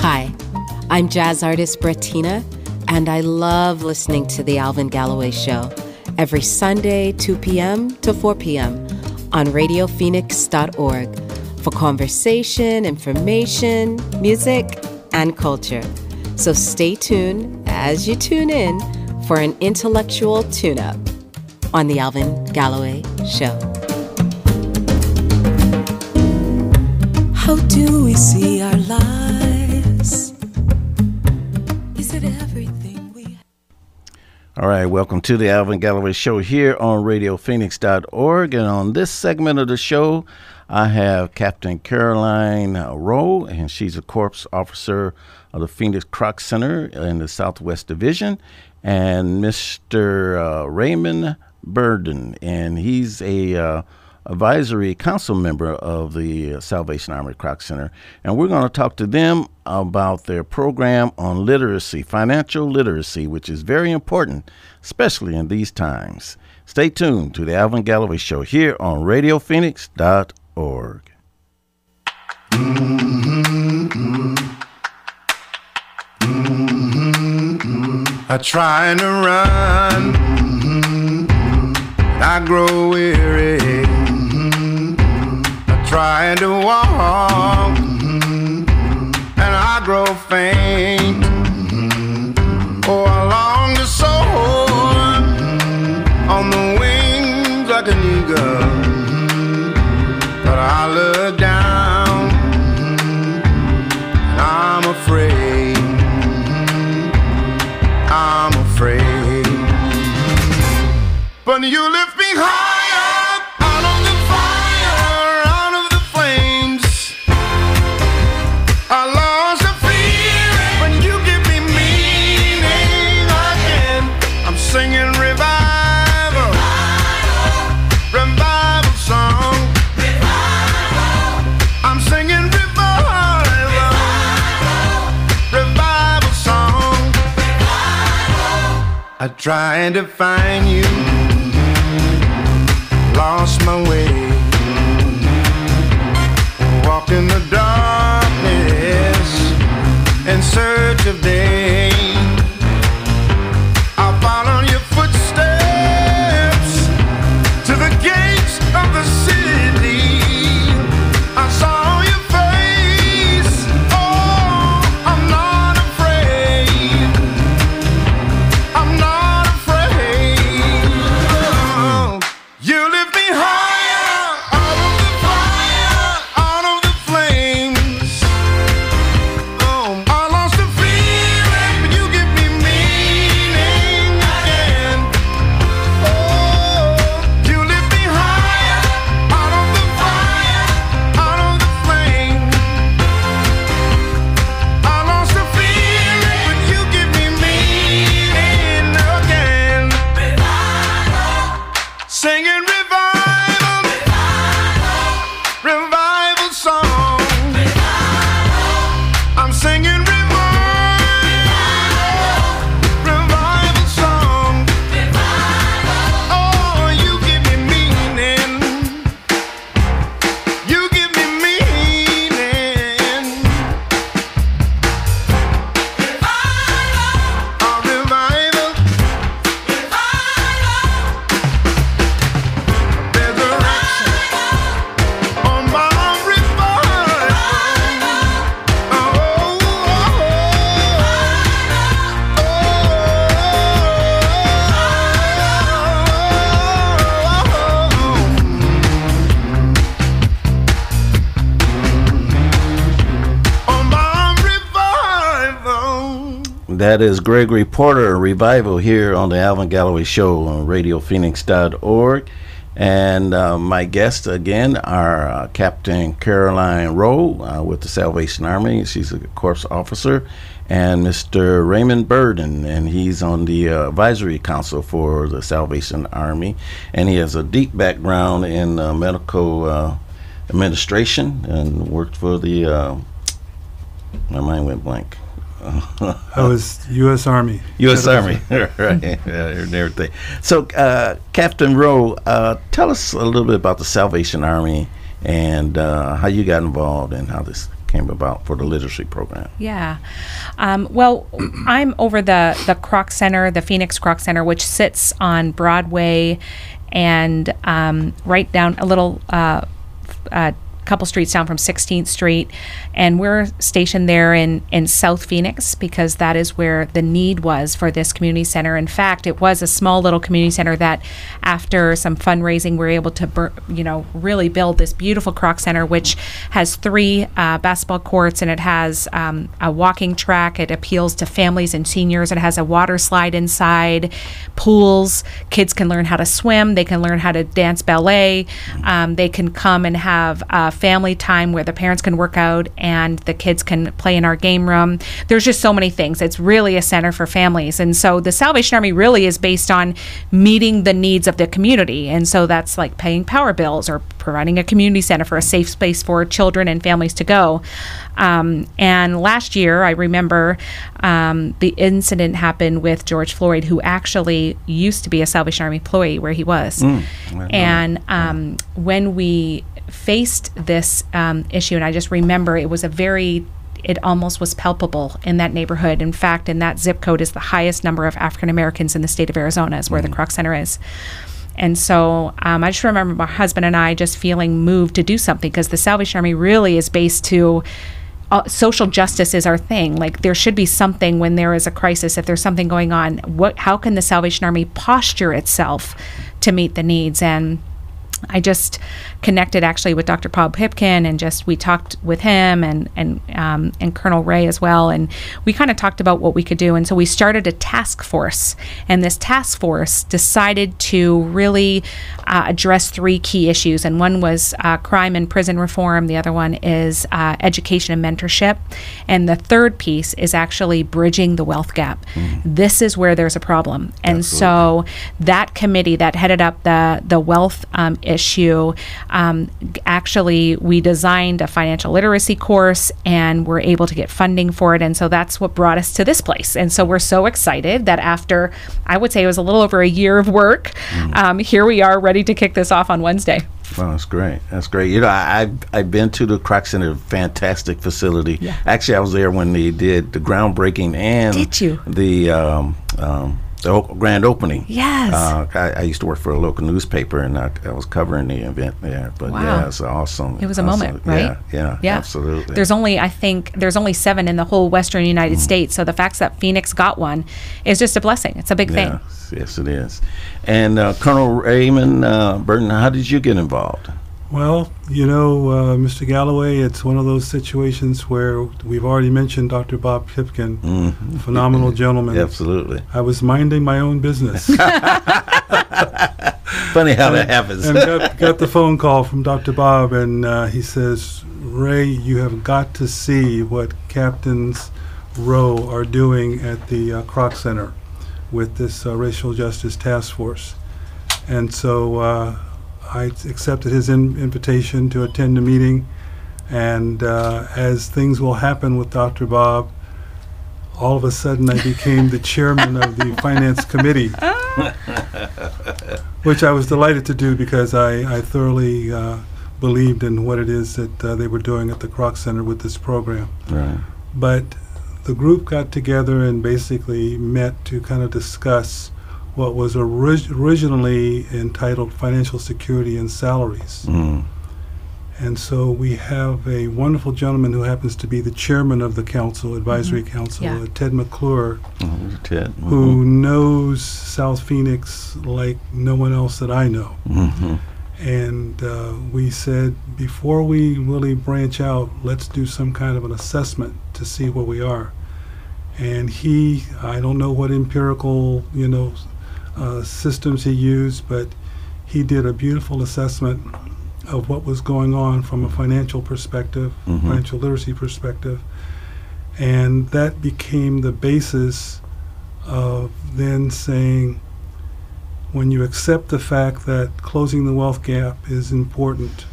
Hi, I'm jazz artist Brettina, and I love listening to The Alvin Galloway Show every Sunday, 2 p.m. to 4 p.m. on radiophoenix.org for conversation, information, music, and culture. So stay tuned as you tune in for an intellectual tune up on The Alvin Galloway Show. How do we see our lives? Is it everything we All right, welcome to the Alvin Galloway Show here on RadioPhoenix.org. And on this segment of the show, I have Captain Caroline Rowe, and she's a Corps officer of the Phoenix Kroc Center in the Southwest Division, and Mr. Uh, Raymond Burden, and he's a uh, advisory council member of the Salvation Army Kroc Center. And we're going to talk to them about their program on literacy, financial literacy, which is very important, especially in these times. Stay tuned to the Alvin Galloway Show here on RadioPhoenix.org. I try to run, mm-hmm. I grow weary. Mm-hmm. I try to walk, mm-hmm. and I grow faint. You lift me higher out of the fire, out of the flames. I lost the fear, but you give me meaning again. I'm singing revival, revival song. I'm singing revival, revival song. I tried to find you, That is Gregory Porter Revival here on the Alvin Galloway Show on RadioPhoenix.org. And uh, my guests again are uh, Captain Caroline Rowe uh, with the Salvation Army. She's a Corps officer. And Mr. Raymond Burden, and he's on the uh, advisory council for the Salvation Army. And he has a deep background in medical uh, administration and worked for the, uh, my mind went blank. I was U.S. Army. U.S. Army, right, yeah, and everything. So, uh, Captain Rowe, uh, tell us a little bit about the Salvation Army and uh, how you got involved and how this came about for the literacy program. Yeah. Um, well, I'm over the the Kroc Center, the Phoenix Kroc Center, which sits on Broadway and um, right down a little. Uh, uh, couple streets down from 16th Street, and we're stationed there in in South Phoenix because that is where the need was for this community center. In fact, it was a small little community center that, after some fundraising, we were able to, bur- you know, really build this beautiful Kroc Center, which has three uh, basketball courts and it has um, a walking track. It appeals to families and seniors. It has a water slide inside, pools. Kids can learn how to swim. They can learn how to dance ballet. Um, they can come and have uh, family time where the parents can work out and the kids can play in our game room. There's just so many things. It's really a center for families. And so the Salvation Army really is based on meeting the needs of the community. And so that's like paying power bills or providing a community center for a safe space for children and families to go. Um, and last year, I remember um, the incident happened with George Floyd, who actually used to be a Salvation Army employee where he was. and um, when we faced this um, issue, and I just remember it was a very it almost was palpable in that neighborhood. In fact, in that zip code is the highest number of African Americans in the state of Arizona, is where the Kroc Center is. And so um, I just remember my husband and I just feeling moved to do something because the Salvation Army really is based to uh, social justice is our thing. Like there should be something when there is a crisis, if there's something going on. What? How can the Salvation Army posture itself to meet the needs? And I just connected actually with Dr. Bob Pipkin and just we talked with him and and um, and Colonel Ray as well, and we kind of talked about what we could do. And so we started a task force, and this task force decided to really uh, address three key issues. And one was uh, crime and prison reform. The other one is uh, education and mentorship, and the third piece is actually bridging the wealth gap. This is where there's a problem, and so that committee that headed up the the wealth um, issue, um, actually we designed a financial literacy course and we're able to get funding for it, and so that's what brought us to this place. And so we're so excited that after I would say it was a little over a year of work, um, here we are ready to kick this off on Wednesday. Oh, that's great. That's great. You know, I, I've, I've been to the Kroc Center, fantastic facility. Yeah. Actually, I was there when they did the groundbreaking and Did you? the um, um, the grand opening. Yes. Uh, I, I used to work for a local newspaper, and I, I was covering the event there. But Wow. yeah, it's awesome. It was a Awesome. moment, right? Yeah, yeah, absolutely. There's only, I think, there's only seven in the whole Western United States. So the fact that Phoenix got one is just a blessing. It's a big thing. Yes, yes, it is. And uh, Colonel Raymond uh, Burden, how did you get involved? Well, you know, uh, Mr. Galloway, it's one of those situations where we've already mentioned Dr. Bob Pipkin, Mhm. phenomenal gentleman. Absolutely. I was minding my own business. Funny how that happens. and got, got the phone call from Dr. Bob, and uh, he says, Ray, you have got to see what Captains Rowe are doing at the uh, Kroc Center with this uh, racial justice task force. And so uh, I accepted his in- invitation to attend the meeting. And uh, as things will happen with Dr. Bob, all of a sudden I became the chairman of the finance committee which I was delighted to do because I, I thoroughly uh, believed in what it is that uh, they were doing at the Kroc Center with this program. Right. But the group got together and basically met to kind of discuss what was orig- originally entitled Financial Security and Salaries. Mm. And so we have a wonderful gentleman who happens to be the chairman of the council, advisory council, Yeah. uh, Ted McClure, Oh, Ted. who knows South Phoenix like no one else that I know. hmm And uh, we said, before we really branch out, let's do some kind of an assessment to see where we are. And he, I don't know what empirical, you know, uh, systems he used, but he did a beautiful assessment of what was going on from a financial perspective, Mhm. financial literacy perspective. And that became the basis of then saying, when you accept the fact that closing the wealth gap is important,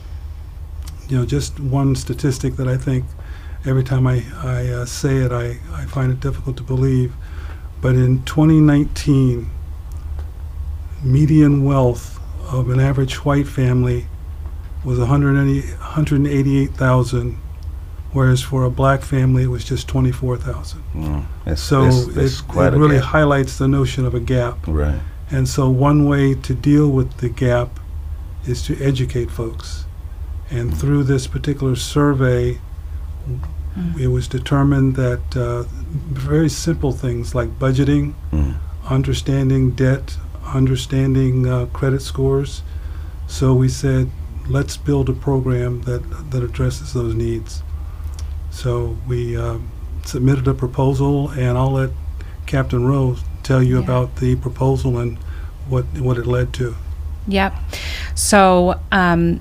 you know, just one statistic that I think every time I, I uh, say it, I, I find it difficult to believe. But in 2019, median wealth of an average white family was 180 188,000, whereas for a black family it was just 24,000. Mm. That's, So that's, that's it, quite it really gap. highlights the notion of a gap. right. And so one way to deal with the gap is to educate folks. And through this particular survey, it was determined that uh, very simple things like budgeting, Mm. understanding debt, understanding uh, credit scores. So we said, let's build a program that, that addresses those needs. So we uh, submitted a proposal, and I'll let Captain Rowe tell you Yeah. about the proposal and what what it led to. Yep. So um,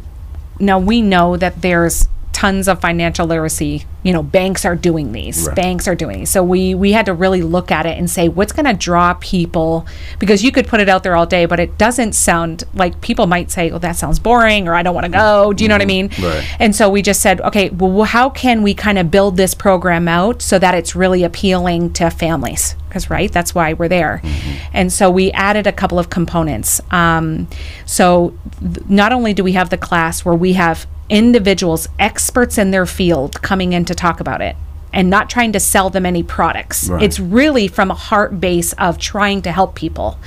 now we know that there's tons of financial literacy. You know, banks are doing these. Right. Banks are doing these. So we we had to really look at it and say what's going to draw people because you could put it out there all day, but it doesn't sound like people might say, "Oh, that sounds boring," or "I don't want to go." Do you know what I mean? Right. And so we just said, okay, well, how can we kind of build this program out so that it's really appealing to families? Because, right, that's why we're there. And so we added a couple of components. Um, so th- not only do we have the class where we have individuals, experts in their field, coming in to talk about it. And not trying to sell them any products. Right. It's really from a heart base of trying to help people.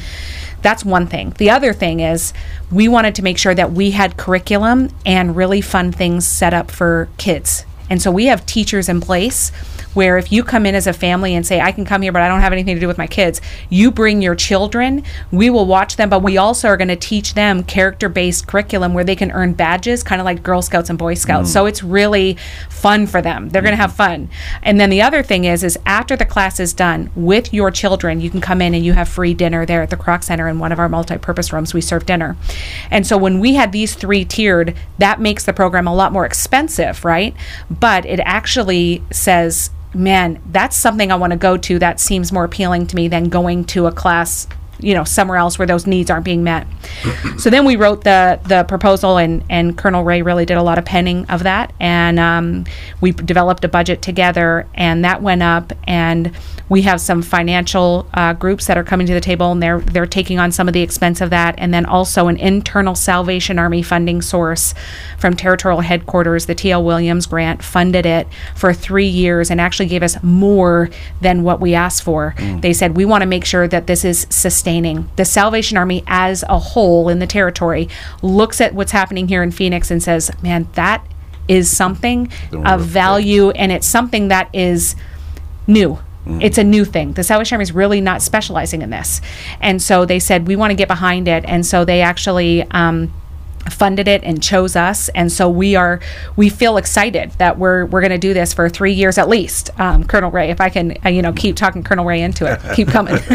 That's one thing. The other thing is we wanted to make sure that we had curriculum and really fun things set up for kids. And so we have teachers in place where if you come in as a family and say, I can come here, but I don't have anything to do with my kids, you bring your children, we will watch them, but we also are going to teach them character based curriculum where they can earn badges, kind of like Girl Scouts and Boy Scouts. Mm. So it's really fun for them. They're going to have fun. And then the other thing is, is after the class is done with your children, you can come in and you have free dinner there at the Kroc Center in one of our multi-purpose rooms. We serve dinner. And so when we had these three tiered, that makes the program a lot more expensive, right? But it actually says, man, that's something I want to go to. That seems more appealing to me than going to a class you know somewhere else where those needs aren't being met. So then we wrote the the proposal and and colonel ray really did a lot of penning of that. And um, we developed a budget together and that went up. And we have some financial uh, groups that are coming to the table and they're they're taking on some of the expense of that. And then also an internal salvation army funding source from territorial headquarters. The tl williams grant funded it for three years and actually gave us more than what we asked for. They said we want to make sure that this is sustaining the salvation army as a whole in the territory looks at what's happening here in phoenix and says man that is something of value and it's something that is new. It's a new thing. The Salvation Army is really not specializing in this. And so they said, we want to get behind it. And so they actually um, funded it and chose us. And so we are, we feel excited that we're, we're going to do this for three years at least. Um, Colonel Ray, if I can, uh, you know, keep talking Colonel Ray into it, keep coming.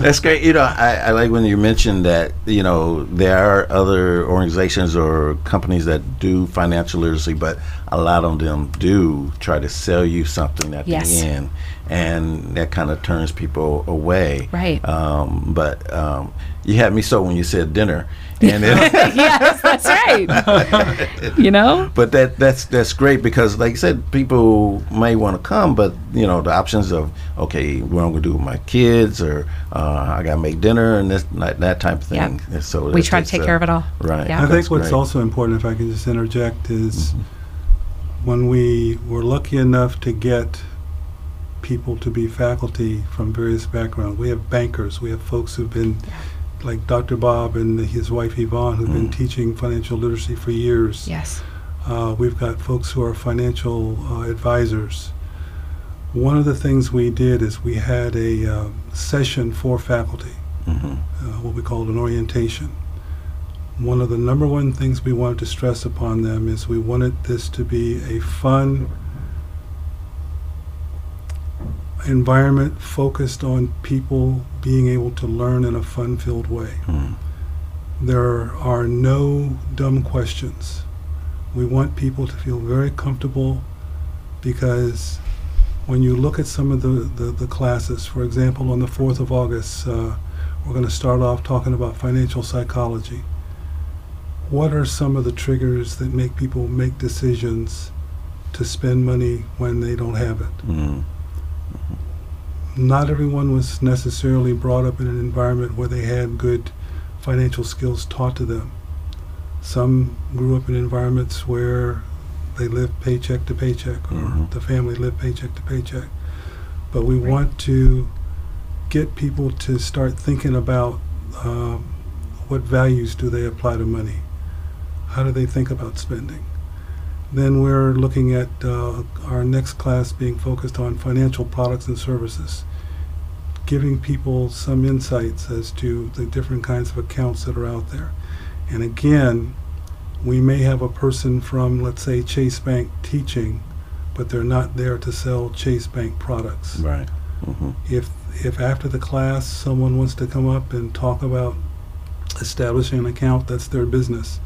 That's great. You know, I, I like when you mentioned that, you know, there are other organizations or companies that do financial literacy, but a lot of them do try to sell you something at Yes. the end. And that kind of turns people away. Right. Um, but um, you had me so when you said dinner. And it, yes, that's right. you know? but that that's that's great because like I said, people may want to come, but you know the options of okay, what I'm gonna do with my kids, or uh, I gotta make dinner, and this that, that type of thing. Yep. So We try to take uh, care of it all. Right. Yeah. I That's think what's great. also important, if I can just interject, is when we were lucky enough to get people to be faculty from various backgrounds. We have bankers, we have folks who've been, like Dr. Bob and his wife Yvonne, who've been teaching financial literacy for years. Yes. Uh, we've got folks who are financial uh, advisors. One of the things we did is we had a uh, session for faculty, Mhm. uh, what we called an orientation. One of the number one things we wanted to stress upon them is we wanted this to be a fun environment focused on people being able to learn in a fun-filled way. Mm. There are no dumb questions. We want people to feel very comfortable because when you look at some of the, the, the classes, for example, on the 4th of August, uh, we're going to start off talking about financial psychology. What are some of the triggers that make people make decisions to spend money when they don't have it. Mm. Not everyone was necessarily brought up in an environment where they had good financial skills taught to them. Some grew up in environments where they lived paycheck to paycheck or Mhm. the family lived paycheck to paycheck. But we want to get people to start thinking about um, what values do they apply to money? How do they think about spending? Then we're looking at uh, our next class being focused on financial products and services, giving people some insights as to the different kinds of accounts that are out there. And again, we may have a person from, let's say, Chase Bank teaching, but they're not there to sell Chase Bank products Right. hmm if if after the class someone wants to come up and talk about establishing an account, that's their business.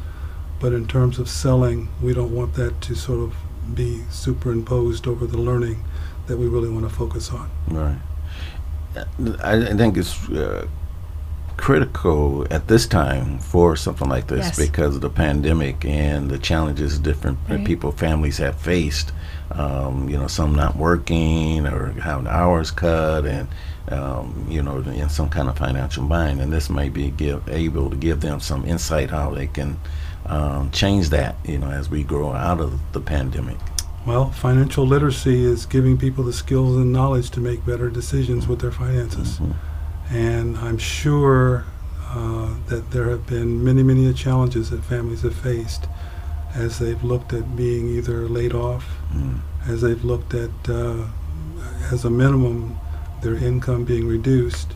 But in terms of selling, we don't want that to sort of be superimposed over the learning that we really want to focus on. Right. I, I think it's uh, critical at this time for something like this Yes. because of the pandemic and the challenges different Right. people, families have faced. Um, you know, some not working or having hours cut, and um, you know, in some kind of financial bind. And this may be give, able to give them some insight how they can um, change that. You know, as we grow out of the pandemic. Well, financial literacy is giving people the skills and knowledge to make better decisions with their finances. Mhm. And I'm sure uh, that there have been many, many challenges that families have faced as they've looked at being either laid off, Mm. as they've looked at, uh, as a minimum, their income being reduced,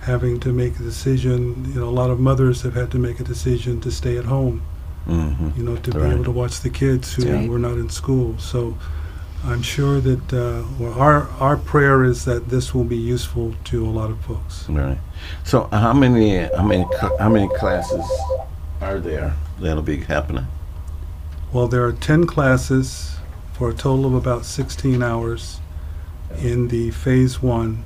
having to make a decision. You know, a lot of mothers have had to make a decision to stay at home Mhm. you know, to Right. be able to watch the kids who Right. were not in school. So I'm sure that uh, well, our our prayer is that this will be useful to a lot of folks. Right. So how many how many how many classes are there that'll be happening? Well, there are 10 classes for a total of about 16 hours in the phase one,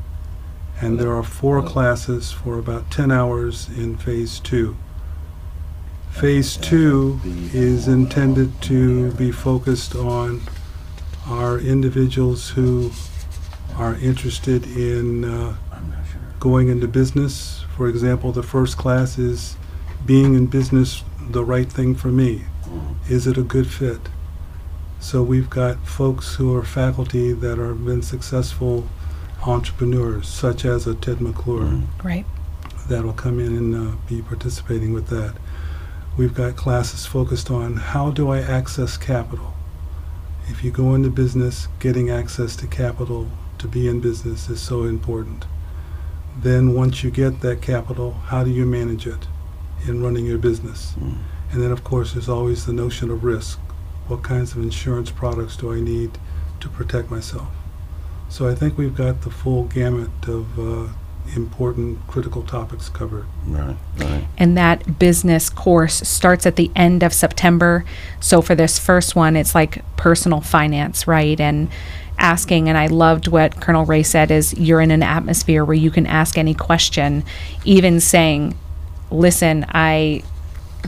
and there are four classes for about 10 hours in phase two. Phase two is intended to be focused on our individuals who are interested in uh, I'm not sure. going into business. For example, the first class is being in business the right thing for me. Is it a good fit? So we've got folks who are faculty that are been successful entrepreneurs, such as a Ted McClure. Right. that'll come in and uh, be participating with that. We've got classes focused on how do I access capital. If you go into business, getting access to capital to be in business is so important. Then once you get that capital, how do you manage it in running your business? Mm. And then, of course, there's always the notion of risk. What kinds of insurance products do I need to protect myself? So I think we've got the full gamut of uh, important, critical topics covered. Right. Right. and that business course starts at the end of September. So for this first one, it's like personal finance, right? And asking, and I loved what Colonel Ray said is you're in an atmosphere where you can ask any question, even saying, listen, I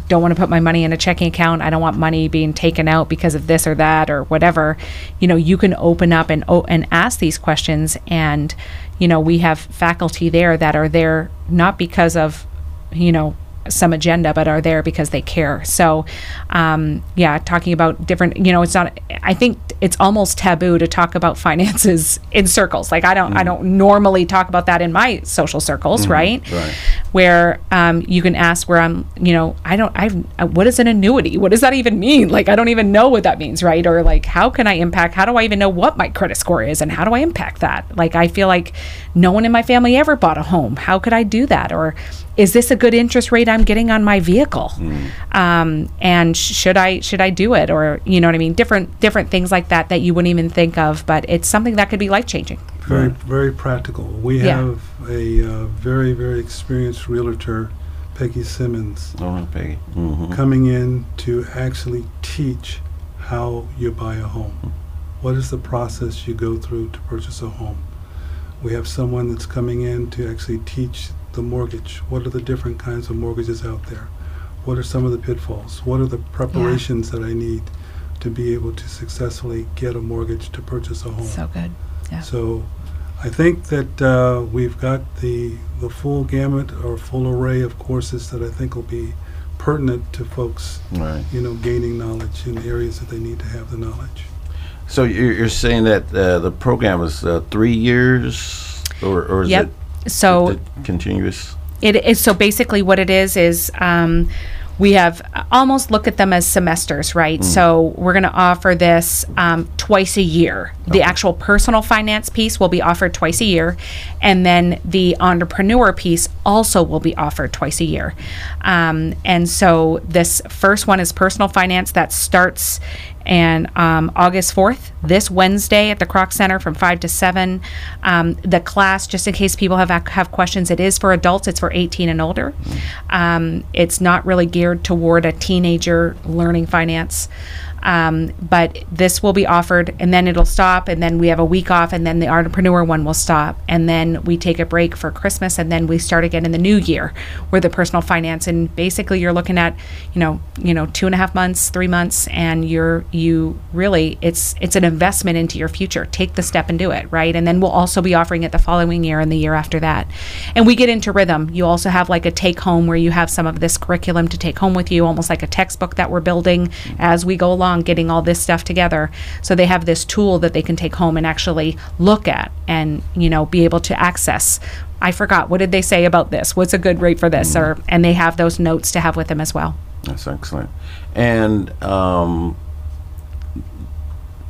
don't want to put my money in a checking account. I don't want money being taken out because of this or that or whatever. You know, you can open up and o- and ask these questions and you know, we have faculty there that are there not because of you know some agenda but are there because they care. So um, yeah talking about different you know it's not i think it's almost taboo to talk about finances in circles. Like i don't i mm. don't normally talk about that in my social circles mm-hmm. right? Right. where um, you can ask where i'm you know i don't i what is an annuity? What does that even mean? Like i don't even know what that means right? Or like how can i impact how do i even know what my credit score is and how do i impact that? Like i feel like no one in my family ever bought a home. How could i do that? Or is this a good interest rate i'm getting on my vehicle mm. Um, and sh- should i should i do it or you know what i mean different different things like that that you wouldn't even think of but it's something that could be life changing Very, Right. very practical. We Yeah. have a uh, very, very experienced realtor, Peggy Simmons, All right, Peggy. Mm-hmm. coming in to actually teach how you buy a home. What is the process you go through to purchase a home? We have someone that's coming in to actually teach the mortgage. What are the different kinds of mortgages out there? What are some of the pitfalls? What are the preparations that I need to be able to successfully get a mortgage to purchase a home. So good. Yeah. So I think that uh, we've got the, the full gamut or full array of courses that I think will be pertinent to folks, Right. you know, gaining knowledge in areas that they need to have the knowledge. So you're, you're saying that uh, the program is uh, three years, or, or is Yep. it So it continuous? It is so basically what it is is um, we have almost look at them as semesters, right? So we're going to offer this um, twice a year. The actual personal finance piece will be offered twice a year, and then the entrepreneur piece also will be offered twice a year. Um, and so this first one is personal finance that starts and um, August 4th, this Wednesday at the Kroc Center from 5 to 7. Um, the class, just in case people have have questions, it is for adults. It's for 18 and older. Um, it's not really geared toward a teenager learning finance. Um, but this will be offered and then it'll stop and then we have a week off and then the entrepreneur one will stop. And then we take a break for christmas and then we start again in the new year with the personal finance and basically you're looking at you know you know two and a half months three months and you're you really it's it's an investment into your future. Take the step and do it right? And then we'll also be offering it the following year and the year after that. And we get into rhythm. You also have like a take home where you have some of this curriculum to take home with you almost like a textbook that we're building as we go along getting all this stuff together so they have this tool that they can take home and actually look at and you know be able to access i forgot what did they say about this what's a good rate for this or and they have those notes to have with them as well That's excellent. And um,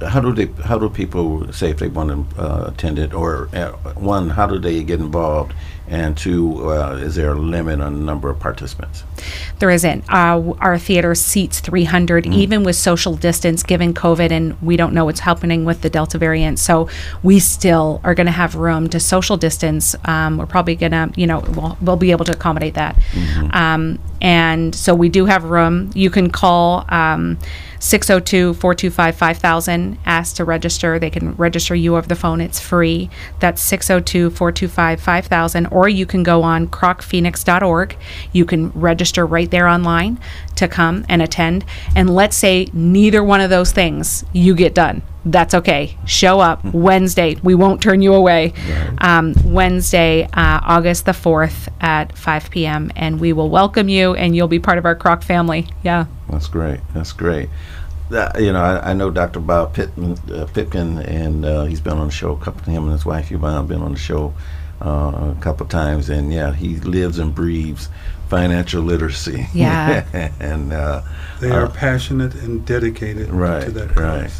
how do they? How do people say if they want to uh, attend it? Or uh, one, how do they get involved? And two, uh, is there a limit on the number of participants? There isn't. Uh, our theater seats 300, even with social distance given COVID, and we don't know what's happening with the Delta variant. So we still are going to have room to social distance. Um, we're probably going to, you know, we'll, we'll be able to accommodate that. Um, and so we do have room. You can call um, 602 425 5000, ask to register. They can register you over the phone, it's free. That's 602 425 5000. Or you can go on krocphoenix.org. You can register right there online to come and attend. And let's say neither one of those things you get done. That's okay. Show up Wednesday. We won't turn you away. Um, Wednesday, uh, August the 4th at 5 p.m. And we will welcome you and you'll be part of our Kroc family. Yeah. That's great. That's great. That, you know, I, I know Dr. Bob Pittman, uh, Pipkin, and uh, he's been on the show a couple. Him and his wife Yvonne have been on the show uh, a couple times, and yeah, he lives and breathes financial literacy. Yeah. and uh, They are Uh, passionate and dedicated right, to that right.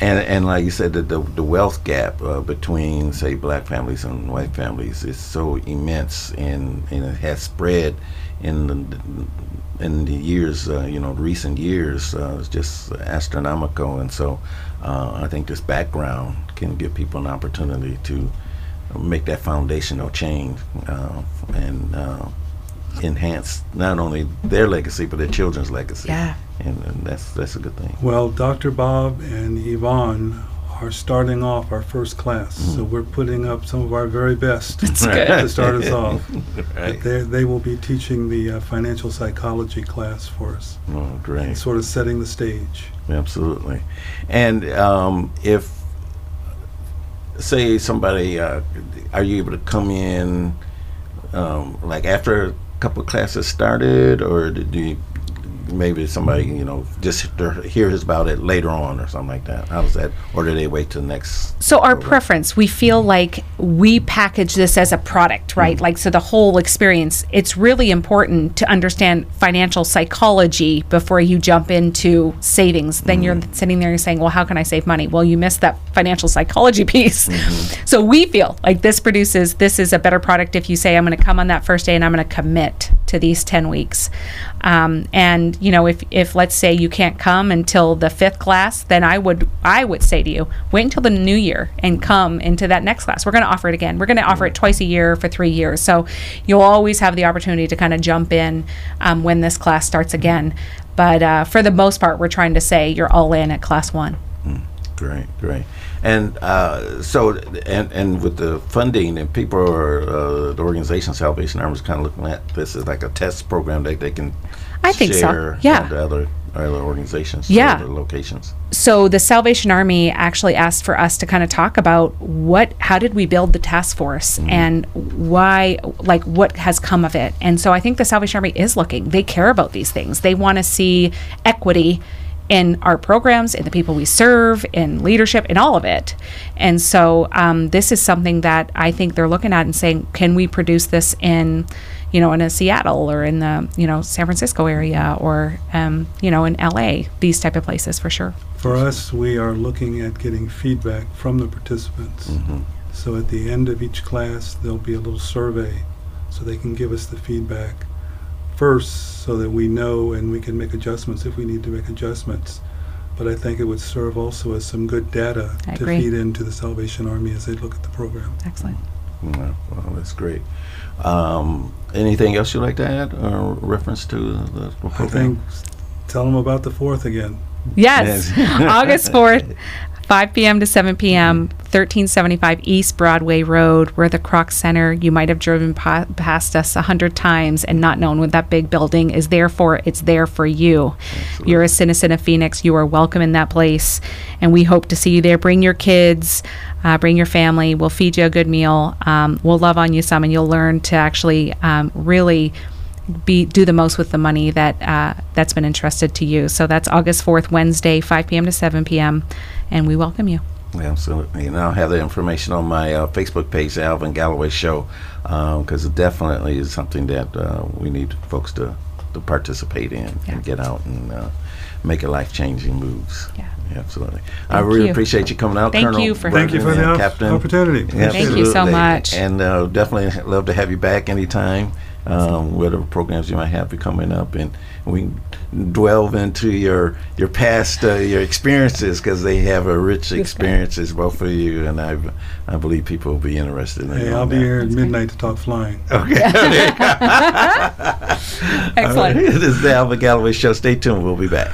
And and like you said, the the, the wealth gap uh, between say black families and white families is so immense, and, and it has spread in the, in the years, uh, you know, recent years, uh, it's just astronomical. And so, uh, I think this background can give people an opportunity to make that foundational change uh, and uh, enhance not only their legacy but their children's legacy. Yeah. And, and that's that's a good thing. Well, Dr. Bob and Yvonne are starting off our first class, so we're putting up some of our very best to start us off. Right. They they will be teaching the uh, financial psychology class for us, Oh, great. sort of setting the stage. Absolutely. And um, if, say, somebody, uh, are you able to come in um, like after a couple of classes started, or do you maybe somebody you know just hears about it later on or something like that? How does that, or do they wait till the next? So our program? preference, we feel like we package this as a product, right? Mm-hmm. Like so the whole experience. It's really important to understand financial psychology before you jump into savings. Then you're mm-hmm. sitting there and saying, "Well, how can I save money?" Well, you missed that financial psychology piece. Mm-hmm. So we feel like this produces this is a better product if you say, "I'm going to come on that first day and I'm going to commit to these 10 weeks." Um, and you know, if if let's say you can't come until the fifth class, then I would I would say to you, wait until the new year and come into that next class. We're going to offer it again. We're going to offer it twice a year for three years. So you'll always have the opportunity to kind of jump in um, when this class starts again. But uh, for the most part, we're trying to say you're all in at class one. Great, great. And uh, so, and, and with the funding, and people are, uh, the organization Salvation Army is kind of looking at this as like a test program that they can I think so, yeah. other, other organizations, Yeah. other locations. so the Salvation Army actually asked for us to kind of talk about what, how did we build the task force and why, like what has come of it. And so I think the Salvation Army is looking. They care about these things. They want to see equity in our programs, in the people we serve, in leadership, in all of it. And so um, this is something that I think they're looking at and saying, can we produce this in, you know, in a Seattle or in the, you know, San Francisco area or, um, you know, in LA, these type of places for sure. For us, we are looking at getting feedback from the participants. So at the end of each class, there'll be a little survey so they can give us the feedback first so that we know and we can make adjustments if we need to make adjustments. But I think it would serve also as some good data I to agree. feed into the Salvation Army as they look at the program. Excellent. Yeah, well, that's great. Um, anything else you'd like to add or reference to the, the I think, tell them about the fourth again. Yes, Yes. August 4th, 5 p.m. to 7 p.m., 1375 East Broadway Road. We're the Kroc Center. You might have driven pa- past us a hundred times and not known what that big building is there for. It's there for you. You're a citizen of Phoenix. You are welcome in that place, and we hope to see you there. Bring your kids, uh, bring your family. We'll feed you a good meal. Um, we'll love on you some, and you'll learn to actually um, really be do the most with the money that uh, that's been entrusted to you. So that's August fourth, Wednesday, five p.m. to seven p.m. And we welcome you. Absolutely. And I'll have the information on my uh, Facebook page, Alvin Galloway Show, because it definitely is something that uh, we need folks to, to participate in Yeah. and get out and uh, make a life changing moves. Yeah. Absolutely. I really you. appreciate you coming out, Thank Colonel. you for Thank you for Burden the Captain. opportunity. Appreciate Thank you so much. And uh, definitely love to have you back anytime. Um, whatever programs you might have be coming up, and we can delve into your your past uh, your experiences because they have a rich experiences both of you, and I I believe people will be interested in. Hey, I'll be that. here at midnight to talk flying. Okay. Excellent. this is the Alvin Galloway Show. Stay tuned. We'll be back.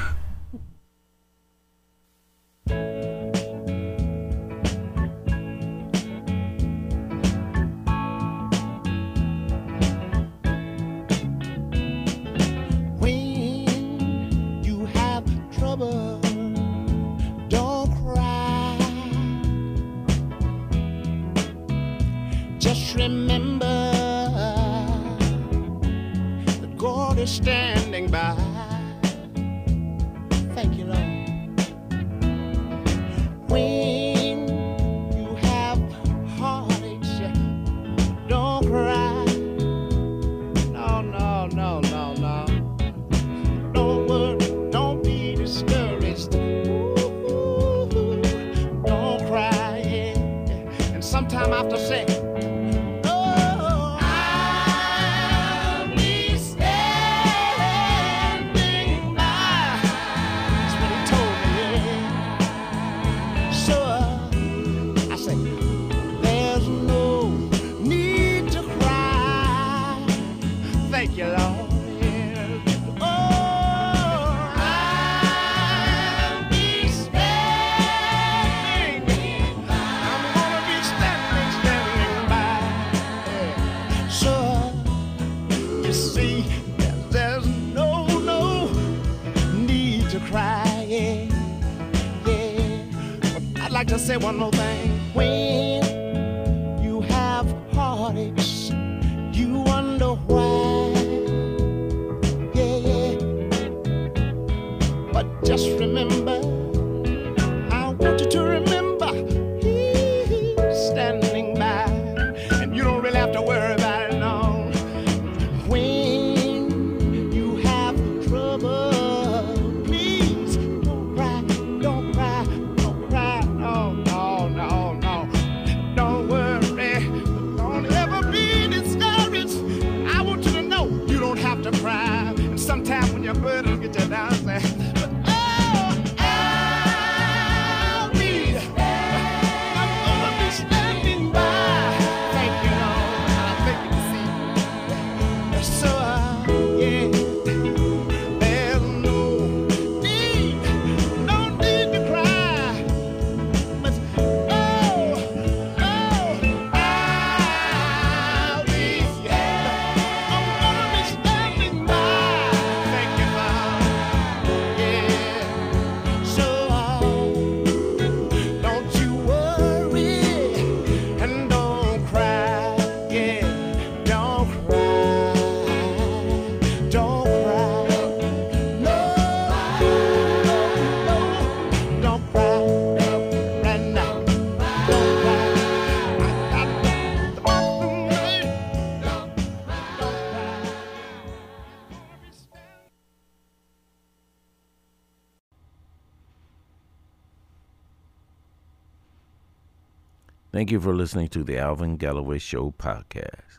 Thank you for listening to the Alvin Galloway Show podcast.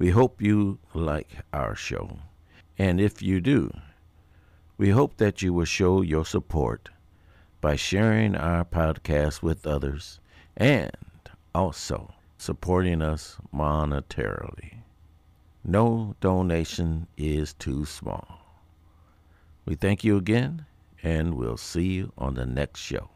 We hope you like our show. And if you do, we hope that you will show your support by sharing our podcast with others and also supporting us monetarily. No donation is too small. We thank you again, and we'll see you on the next show.